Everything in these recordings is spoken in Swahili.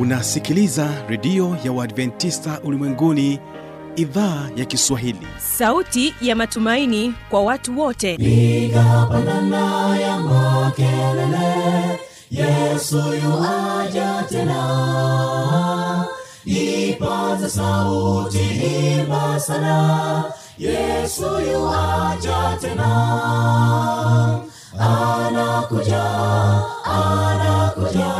unasikiliza redio ya uadventista ulimwenguni idhaa ya kiswahili. Sauti ya matumaini kwa watu wote. Piga pandana ya makelele yesu yuaja tena. Ipata sauti imba sana yesu yuaja tena. Anakuja anakuja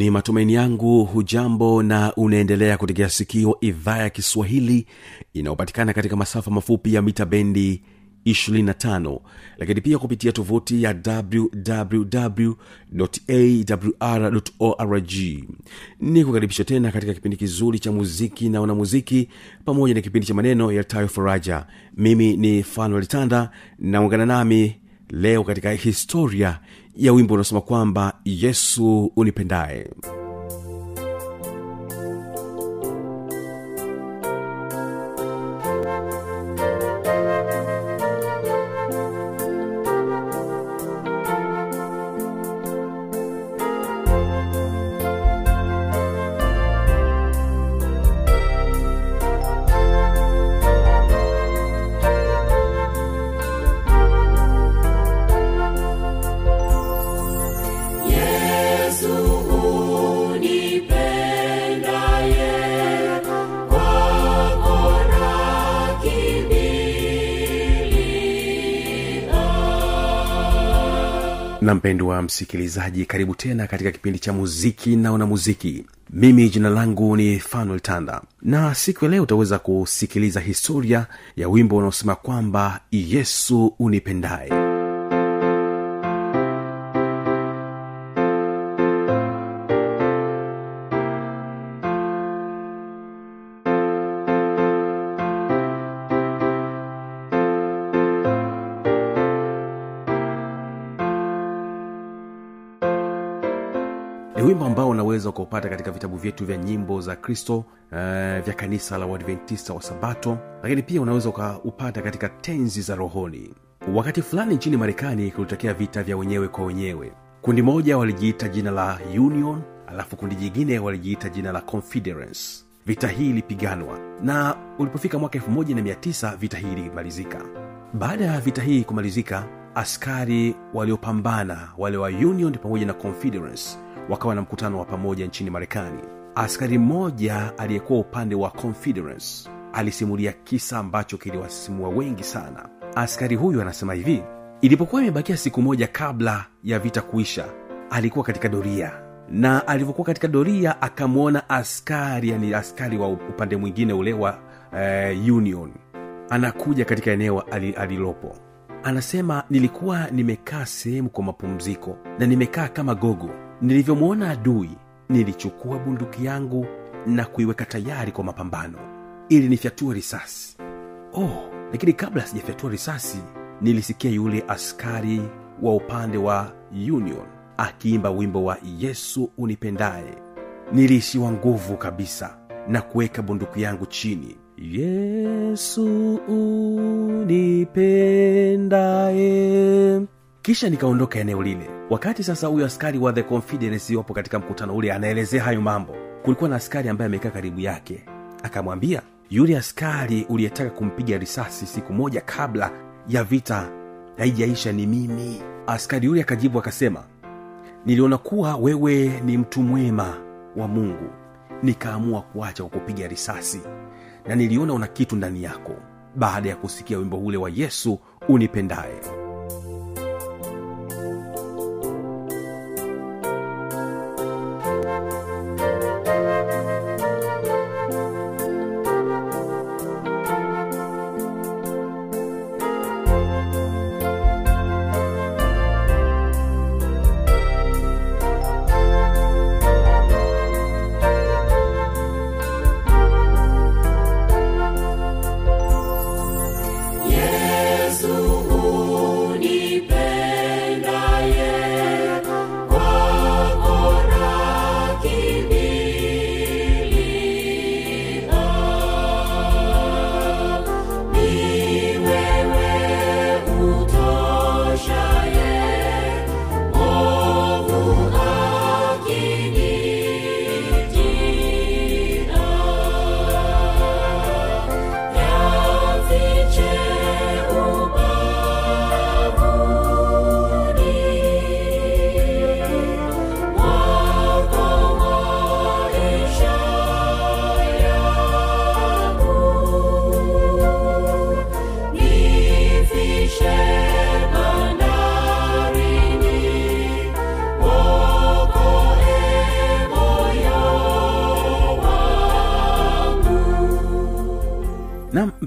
ni matumaini yangu hujambo na unaendelea kutegea sikio idhaa ya kiswahili inayopatikana katika masafa mafupi ya mita bendi 25 lakini pia kupitia tovuti ya wwwawr ni kukaribisha tena katika kipindi kizuri cha muziki na wanamuziki pamoja na kipindi cha maneno yaltayo faraja. Mimi ni fanuel tanda naungana nami leo katika historia ya wimbo unaosema kwamba yesu unipendaye mpendwa msikilizaji karibu tena katika kipindi cha muziki naona muziki mimi jina langu ni fanuel tanda na siku ya leo utaweza kusikiliza historia ya wimbo unaosema kwamba yesu unipendaye ni wimbo ambao unaweza ukaupata katika vitabu vyetu vya nyimbo za kristo uh, vya kanisa la uadventista wa sabato lakini pia unaweza ukaupata katika tenzi za rohoni. Wakati fulani nchini marekani kulitokea vita vya wenyewe kwa wenyewe. Kundi moja walijiita jina la union alafu kundi jingine walijiita jina la confederence vita hii ilipiganwa na ulipofika mwaka 19 vita hii ilimalizika. Baada ya vita hii kumalizika askari waliopambana wale wa union pamoja na confederence wakawa na mkutano wa pamoja nchini marekani. Askari mmoja aliyekuwa upande wa confederence alisimulia kisa ambacho kiliwasimua wengi sana. Askari huyu anasema hivi ilipokuwa imebakia siku moja kabla ya vita kuisha alikuwa katika doria. Na alivyokuwa katika doria akamwona askari yani askari wa upande mwingine ule wa eh, union. Anakuja katika eneo alilopo. Anasema nilikuwa nimekaa sehemu kwa mapumziko na nimekaa kama gogo nilivyomwona adui nilichukua bunduki yangu na kuiweka tayari kwa mapambano. Ili nifyatue risasi. Oh lakini kabla sijafyatua risasi nilisikia yule askari wa upande wa union akiimba wimbo wa yesu unipendaye. Niliishiwa nguvu kabisa na kuweka bunduki yangu chini. Yesu unipendaye kisha nikaondoka eneo lile. Wakati sasa huyo askari wa the confidence yopo katika mkutano ule anaelezea hayo mambo. Kulikuwa na askari ambaye amekaa karibu yake. Akamwambia yule askari uliyetaka kumpiga risasi siku moja kabla ya vita haijaisha ni mimi. Askari yule akajibu akasema niliona kuwa wewe ni mtu mwema wa mungu. Nikaamua kuacha kukupiga risasi na niliona una kitu ndani yako. Baada ya kusikia wimbo ule wa yesu unipendaye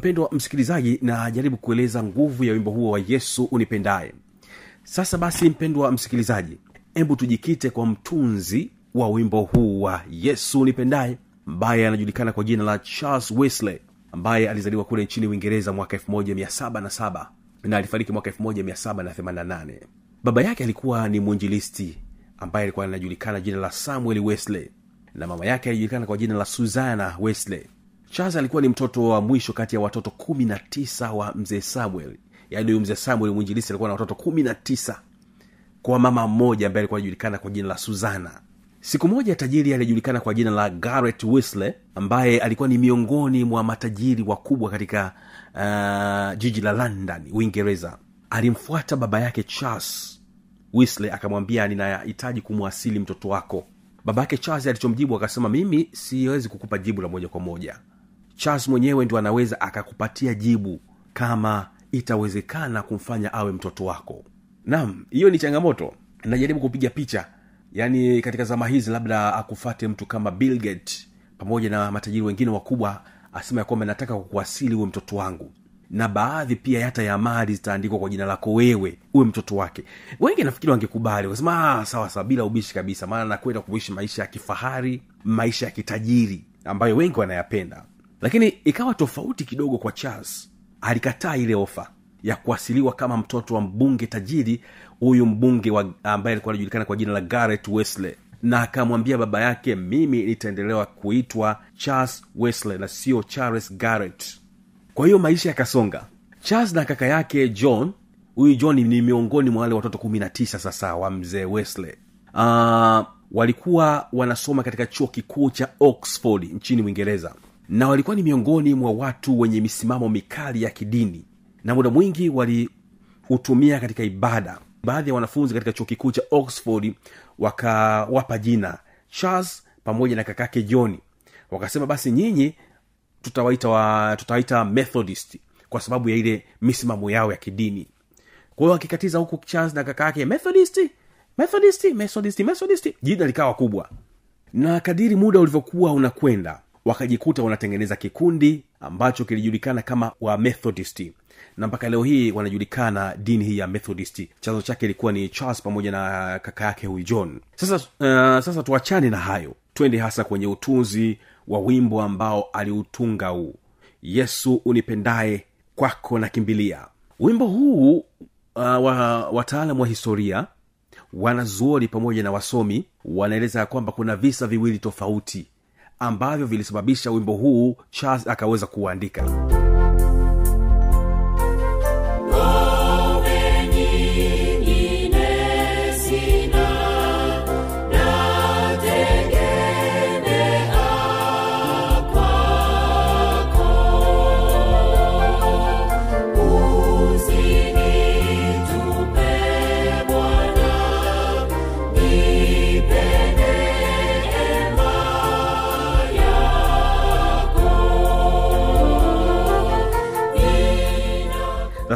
na mpendo wa msikilizaji najaribu kueleza nguvu ya wimbo huo wa yesu unipendaye. Sasa basi mpendwa msikilizaji hebu tujikite kwa mtunzi wa wimbo huu wa yesu unipendaye ambaye anajulikana kwa jina la charles wesley ambaye alizaliwa kule nchini uingereza mwaka 177 na alifariki mwaka 1788 baba yake alikuwa ni mwinjilisti ambaye alikuwa anajulikana jina la samuel wesley na mama yake alijulikana kwa jina la susana wesley charles alikuwa ni mtoto wa mwisho kati ya watoto kumi na tisa wa mzee samuel. Yaani huyu mzee samuel mwinjilisi alikuwa na watoto kumi na tisa kwa mama mmoja ambaye alikuwa anajulikana kwa jina la suzana siku moja tajiri aliyejulikana kwa jina la garret wisle ambaye alikuwa ni miongoni mwa matajiri wakubwa katika uh, jiji la london uingereza alimfuata baba yake charles wisle akamwambia ninahitaji kumwasili mtoto wako. Baba yake charles alichomjibu akasema mimi siwezi kukupa jibu la moja kwa moja charles mwenyewe ndio anaweza akakupatia jibu kama itawezekana kumfanya awe mtoto wako. Naam hiyo ni changamoto. Najaribu kupiga picha yaani katika zama hizi labda akufate mtu kama bill gate pamoja na matajiri wengine wakubwa asema ya kwamba nataka kukuasili uwe mtoto wangu. Na baadhi pia hata ya mali zitaandikwa kwa jina lako wewe uwe mtoto wake. Wengi nafikiri wangekubali wakasema "Ah, sawa bila ubishi kabisa maana nakwenda kuishi maisha ya kifahari maisha ya kitajiri ambayo wengi wanayapenda lakini ikawa tofauti kidogo kwa charles. Alikataa ile ofa ya kuasiliwa kama mtoto wa mbunge tajiri huyu mbunge wa ambaye alikuwa anajulikana kwa jina la garret wesley. Na akamwambia baba yake mimi nitaendelewa kuitwa charles wesley na sio charles garret kwa hiyo maisha yakasonga. Charles na kaka yake john huyu john ni miongoni mwa wale watoto kumi na tisa sasa wa mzee wesley. Uh, walikuwa wanasoma katika chuo kikuu cha oxford nchini uingereza na walikuwa ni miongoni mwa watu wenye misimamo mikali ya kidini na muda mwingi walihutumia katika ibada. Baadhi ya wanafunzi katika chuo kikuu cha oxford wakawapa jina charles pamoja na kakake johni wakasema basi nyinyi tutawaita wa, tutawaita methodist kwa sababu ya ile misimamo yao ya kidini. Kwa hiyo akikatiza huku charles na kaka yake methodist methodist methodist methodist. Jina likawa kubwa. Na kadiri muda ulivyokuwa unakwenda wakajikuta wanatengeneza kikundi ambacho kilijulikana kama wamethodist na mpaka leo hii wanajulikana dini hii ya methodist. Chanzo chake ilikuwa ni charles pamoja na kaka yake huyu john. Sasa uh, sasa tuachane na hayo. Twende hasa kwenye utunzi wa wimbo ambao aliutunga huu. Yesu unipendaye kwako na kimbilia. Wimbo huu uh, wa wataalam wa historia wanazuoni pamoja na wasomi wanaeleza ya kwamba kuna visa viwili tofauti ambavyo vilisababisha wimbo huu charles akaweza kuuandika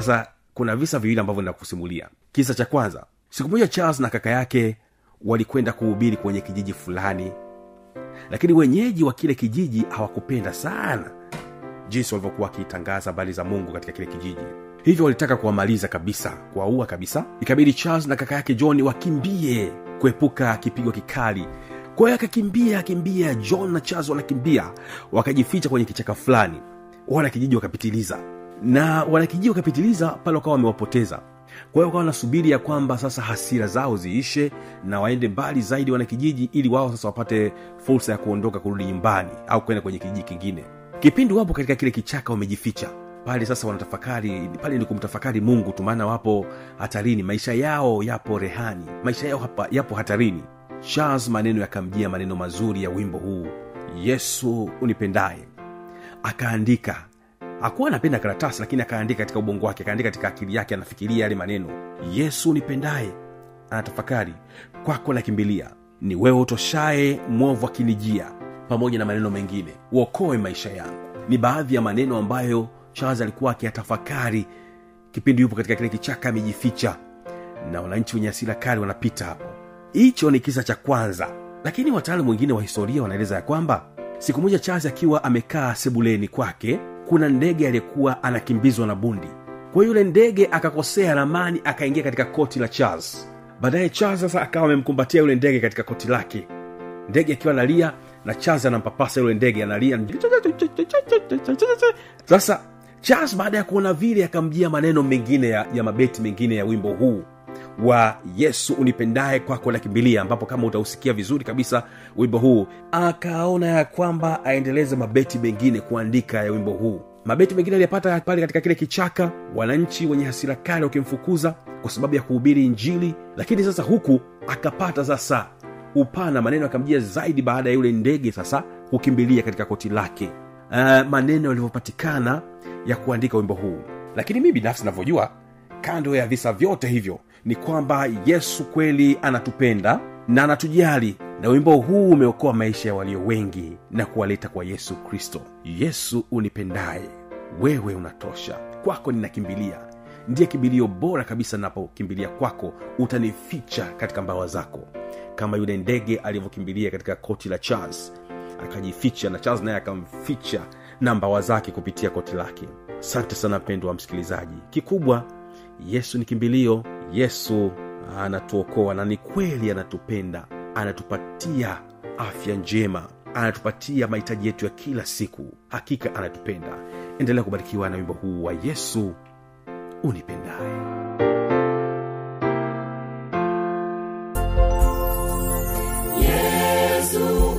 sasa kuna visa viwili ambavyo nakusimulia kisa cha kwanza siku moja charles na kaka yake walikwenda kuhubiri kwenye kijiji fulani. Lakini wenyeji wa kile kijiji hawakupenda sana jinsi walivyokuwa wakitangaza habari za mungu katika kile kijiji. Hivyo walitaka kuwamaliza kabisa kuwaua kabisa. Ikabidi charles na kaka yake john wakimbie kuepuka kipigo kikali. Kwa akakimbia akimbia john na charles wanakimbia wakajificha kwenye kichaka fulani. Wana kijiji wakapitiliza na wanakijiji wakapitiliza pale wakawa wamewapoteza. Kwa hiyo wakawa wanasubiri ya kwamba sasa hasira zao ziishe na waende mbali zaidi wanakijiji ili wao sasa wapate fursa ya kuondoka kurudi nyumbani au kwenda kwenye kijiji kingine. Kipindi wapo katika kile kichaka wamejificha. Pale sasa wanatafakari pale ni kumtafakari mungu tu maana wapo hatarini. Maisha yao yapo rehani. Maisha yao hapa, yapo hatarini. Charles maneno yakamjia maneno mazuri ya wimbo huu. Yesu unipendaye. Akaandika hakuwa anapenda karatasi lakini akaandika katika ubongo wake akaandika katika akili yake anafikiria yale maneno. Yesu nipendaye anatafakari kwako nakimbilia ni wewe utoshaye mwovu akinijia pamoja na maneno mengine uokoe maisha yangu. Ni baadhi ya maneno ambayo charles alikuwa akiyatafakari kipindi yupo katika kile kichaka amejificha na wananchi wenye asira kali wanapita hapo. Hicho ni kisa cha kwanza. Lakini wataalamu wengine wa historia wanaeleza ya kwamba siku moja charles akiwa amekaa sebuleni kwake kuna ndege aliyekuwa anakimbizwa na bundi. Kwa yule ndege akakosea ramani akaingia katika koti la charles. Baadaye charles sasa akawa amemkumbatia yule ndege katika koti lake. Ndege akiwa analia na charles anampapasa yule ndege analia. Sasa charles baada ya kuona vile akamjia maneno mengine ya, ya mabeti mengine ya wimbo huu wa yesu unipendaye kwako nakimbilia ambapo kama utausikia vizuri kabisa wimbo huu akaona ya kwamba aendeleze mabeti mengine kuandika ya wimbo huu. Mabeti mengine aliyapata pale katika kile kichaka wananchi wenye hasira kale wakimfukuza kwa sababu ya kuhubiri injili lakini sasa huku akapata sasa upana maneno akamjia zaidi baada ya yule ndege sasa kukimbilia katika koti lake. Uh, maneno yalivyopatikana ya kuandika wimbo huu. Lakini mi binafsi navyojua kando ya visa vyote hivyo ni kwamba yesu kweli anatupenda na anatujali na wimbo huu umeokoa maisha ya walio wengi na kuwaleta kwa yesu kristo. Yesu unipendaye wewe unatosha. Kwako ninakimbilia. Ndiye kimbilio bora kabisa napokimbilia kwako. Utanificha katika mbawa zako. Kama yule ndege alivyokimbilia katika koti la charles akajificha na charles naye akamficha na mbawa zake kupitia koti lake. Asante sana mpendo wa msikilizaji. Kikubwa yesu ni kimbilio. Yesu anatuokoa na ni kweli anatupenda. Anatupatia afya njema. Anatupatia mahitaji yetu ya kila siku. Hakika anatupenda. Endelea kubarikiwa na wimbo huu wa yesu unipendaye. Yesu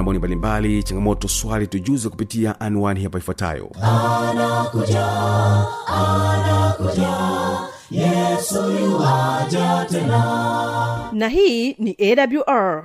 mbalimbali changamoto swali tujuze kupitia anwani hapa ifuatayo. Yesoja tena. Na hii ni awr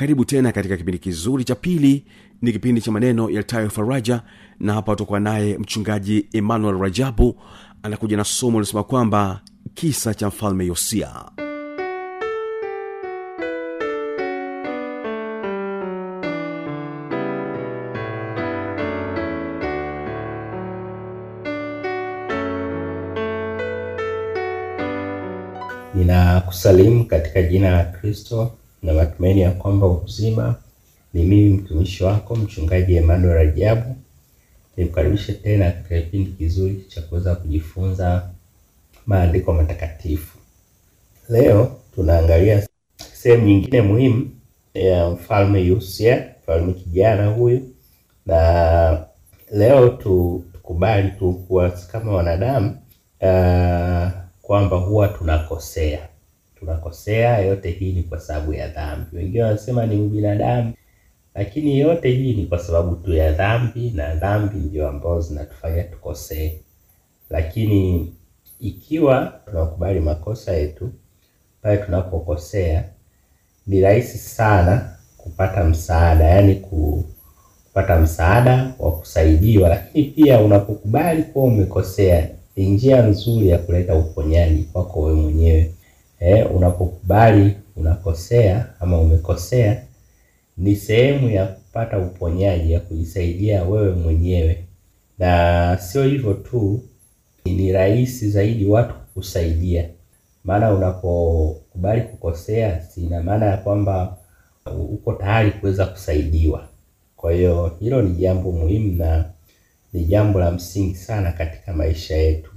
karibu tena katika kipindi kizuri cha pili. Ni kipindi cha maneno yaltayo faraja na hapa utakuwa naye mchungaji emmanuel rajabu anakuja na somo linasema kwamba kisa cha mfalme yosia. Ninakusalimu katika jina la kristo na matumaini ya kwamba uzima ni mimi mtumishi wako mchungaji emmanuel rajabu nikukaribishe tena katika kipindi kizuri cha kuweza kujifunza maandiko matakatifu. Leo tunaangalia sehemu nyingine muhimu ya mfalme yusia mfalme kijana huyu. Na leo tu, tukubali tu kuwa kama wanadamu uh, kwamba huwa tunakosea tunakosea yote hii ni kwa sababu ya dhambi. Wengine wanasema ni ubinadamu lakini yote hii ni kwa sababu tu ya dhambi na dhambi ndio ambazo zinatufanya tukosee. Lakini ikiwa tunakubali makosa yetu pale tunapokosea ni rahisi sana kupata msaada yaani ku, kupata msaada wa kusaidiwa. Lakini pia unapokubali kuwa umekosea ni njia nzuri ya kuleta uponyaji kwako wewe mwenyewe eh, unapokubali unakosea ama umekosea ni sehemu ya kupata uponyaji ya kujisaidia wewe mwenyewe. Na sio hivyo tu ni rahisi zaidi watu kukusaidia. Maana unapokubali kukosea sina maana ya kwamba uko tayari kuweza kusaidiwa. Kwa hiyo hilo ni jambo muhimu na ni jambo la msingi sana katika maisha yetu.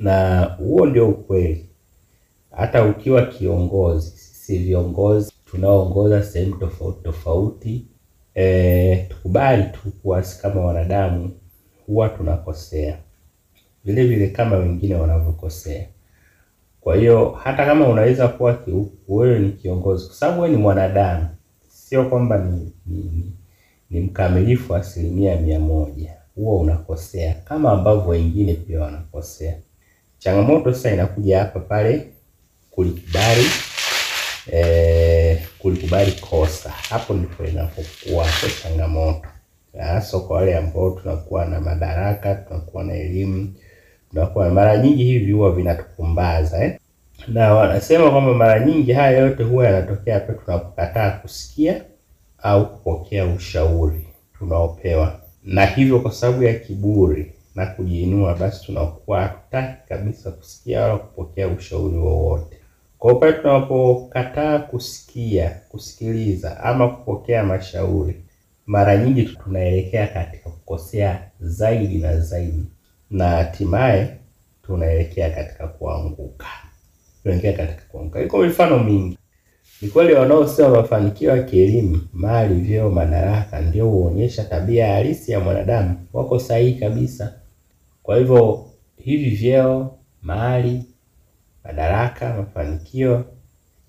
Na huo ndio ukweli hata ukiwa kiongozi sisi viongozi tunaoongoza sehemu tofauti tofauti e, tukubali tu kuwa kama wanadamu huwa tunakosea. Vile vile kama wengine wanavyokosea. Kwa hiyo hata kama unaweza kuwa wewe ni kiongozi kwa sababu wewe ni mwanadamu sio kwamba ni, ni, ni, ni mkamilifu asilimia mia moja. Huwa unakosea kama ambavyo wengine pia wanakosea. Changamoto sasa inakuja hapa pale kulikubali eh, kulikubali kosa. Hapo ndipo inapokuwa changamoto. Hasa kwa wale ambao tunakuwa na madaraka tunakuwa na elimu tunakuwa mara nyingi hivi huwa vinatukumbaza eh? na wanasema kwamba mara nyingi haya yote huwa yanatokea pale tunapokataa kusikia au kupokea ushauri tunaopewa. Na hivyo kwa sababu ya kiburi na kujiinua basi tunakuwa hatutaki kabisa kusikia wala kupokea ushauri wowote kwa hiyo pale tunapokataa kusikia kusikiliza ama kupokea mashauri mara nyingi tunaelekea katika kukosea zaidi na zaidi na hatimaye tunaelekea katika kuanguka. Tunaelekea katika kuanguka. Iko mifano mingi. Ni kweli wanaosema mafanikio ya kielimu mali vyeo madaraka ndio huonyesha tabia halisi ya mwanadamu. Wako sahihi kabisa. Kwa hivyo hivi vyeo mali madaraka mafanikio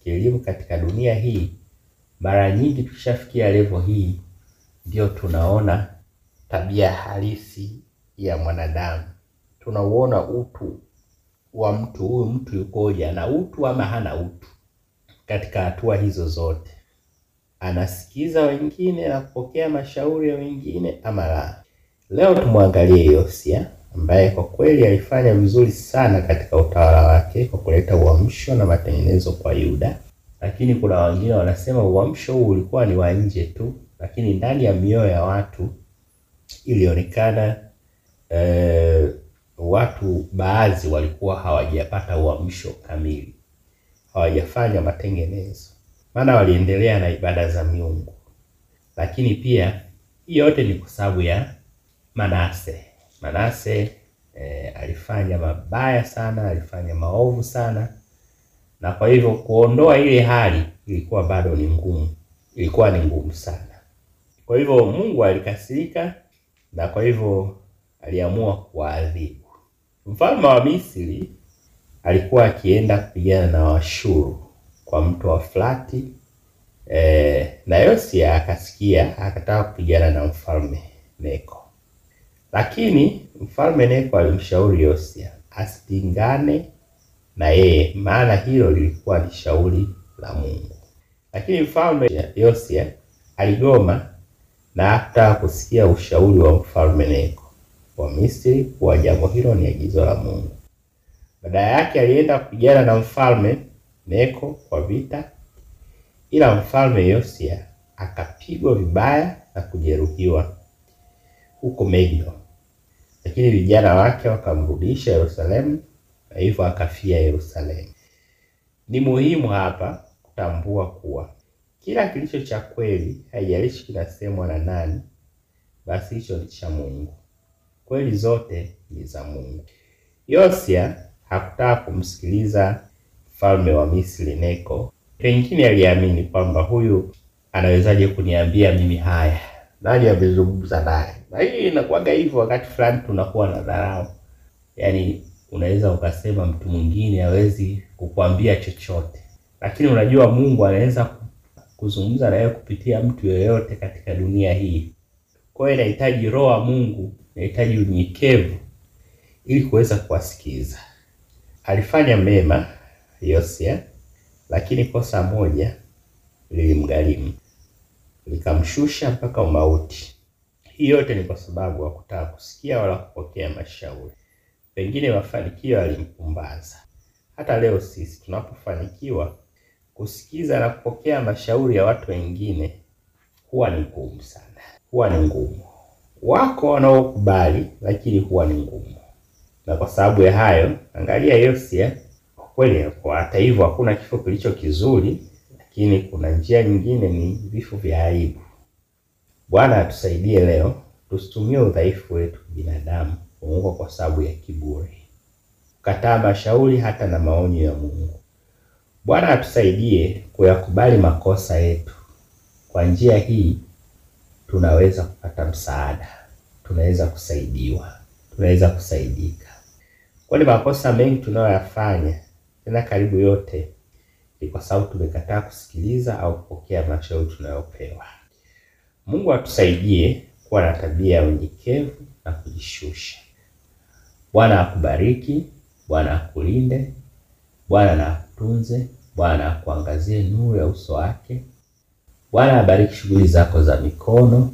kielimu katika dunia hii. Mara nyingi tukishafikia levo hii ndio tunaona tabia halisi ya mwanadamu. Tunauona utu wa mtu huyu mtu yukoje ana utu ama hana utu katika hatua hizo zote. Anasikiza wengine na kupokea mashauri ya wengine ama la. Leo tumwangalie Yosia ambaye kwa kweli alifanya vizuri sana katika utawala wake kwa kuleta uamsho na matengenezo kwa Yuda, lakini kuna wengine wanasema uamsho huu ulikuwa ni wa nje tu, lakini ndani ya mioyo ya watu ilionekana eh, watu baadhi walikuwa hawajapata uamsho kamili, hawajafanya matengenezo, maana waliendelea na ibada za miungu. Lakini pia hiyo yote ni kwa sababu ya Manase. Manase e, alifanya mabaya sana, alifanya maovu sana, na kwa hivyo kuondoa ile hali ilikuwa bado ni ngumu, ilikuwa ni ngumu sana. Kwa hivyo Mungu alikasirika, na kwa hivyo aliamua kuwaadhibu. Mfalme wa Misri alikuwa akienda kupigana na Washuru kwa mto wa Frati e, na Yosia akasikia, akataka kupigana na mfalme Neko. Lakini mfalme Neko alimshauri Yosia asipingane na yeye, maana hilo lilikuwa ni shauri la Mungu. Lakini mfalme Yosia aligoma na hakutaka kusikia ushauri wa mfalme Neko wa Misri kuwa jambo hilo ni agizo la Mungu. Badala yake alienda kupigana na mfalme Neko kwa vita, ila mfalme Yosia akapigwa vibaya na kujeruhiwa huko Megiddo, lakini vijana wake wakamrudisha Yerusalemu na hivyo akafia Yerusalemu. Ni muhimu hapa kutambua kuwa kila kilicho cha kweli, haijalishi kinasemwa na nani, basi hicho ni cha Mungu. Kweli zote ni za Mungu. Yosia hakutaka kumsikiliza mfalme wa Misri Neko. Pengine aliamini kwamba huyu anawezaje kuniambia mimi haya, nani amezungumza naye? Na hii inakuwaga hivyo, wakati fulani tunakuwa na dharau, yaani unaweza ukasema mtu mwingine hawezi kukwambia chochote, lakini unajua Mungu anaweza kuzungumza na wewe kupitia mtu yoyote katika dunia hii. Kwa hiyo inahitaji roho ya Mungu, inahitaji unyenyekevu ili kuweza kuwasikiza. Alifanya mema Yosia, lakini kosa moja lilimgharimu, likamshusha mpaka umauti. Hii yote ni kwa sababu hakutaka kusikia wala kupokea mashauri. Pengine mafanikio yalimpumbaza. Hata leo sisi tunapofanikiwa kusikiza na kupokea mashauri ya watu wengine huwa ni ngumu sana, huwa ni ngumu. Wako wanaokubali, lakini huwa ni ngumu. Na kwa sababu ya hayo, angalia Yosia. Kwa kweli, hata hivyo, hakuna kifo kilicho kizuri, lakini kuna njia nyingine, ni vifo vya aibu. Bwana atusaidie leo tusitumie udhaifu wetu binadamu kuanguka kwa sababu ya kiburi, kukataa mashauri hata na maonyo ya Mungu. Bwana atusaidie kuyakubali makosa yetu. Kwa njia hii tunaweza kupata msaada, tunaweza kusaidiwa, tunaweza kusaidika, kwani makosa mengi tunayoyafanya tena karibu yote ni kwa sababu tumekataa kusikiliza au kupokea mashauri tunayopewa. Mungu atusaidie kuwa na tabia ya unyenyekevu na kujishusha. Bwana akubariki, Bwana akulinde, Bwana na akutunze, Bwana akuangazie nuru ya uso wake. Bwana abariki shughuli zako za mikono.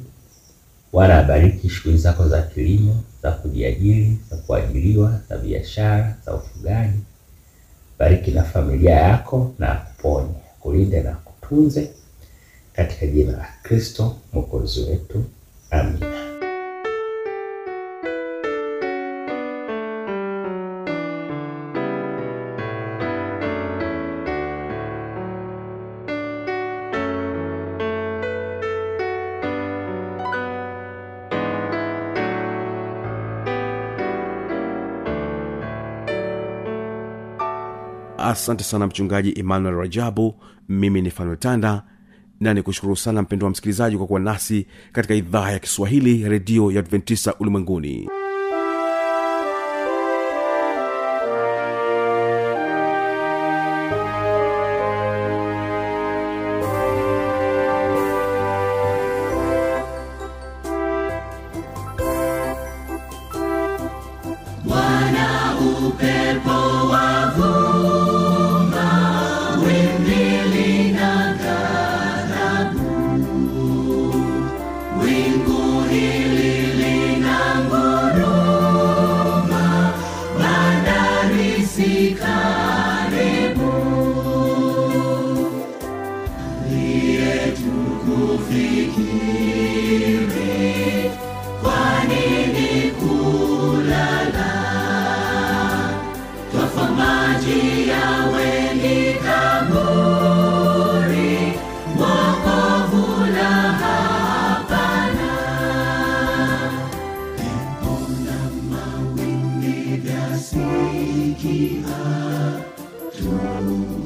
Bwana abariki shughuli zako za kilimo, za kujiajiri, za kuajiriwa, za biashara, za ufugaji. Bariki na familia yako na akuponye, kulinde na kutunze katika jina la Kristo Mwokozi wetu. Amina. Asante sana mchungaji emmanuel rajabu. Mimi ni fanuel tanda na ni kushukuru sana mpendo wa msikilizaji kwa kuwa nasi katika idhaa ya kiswahili redio ya adventista ulimwenguni Iki a tu.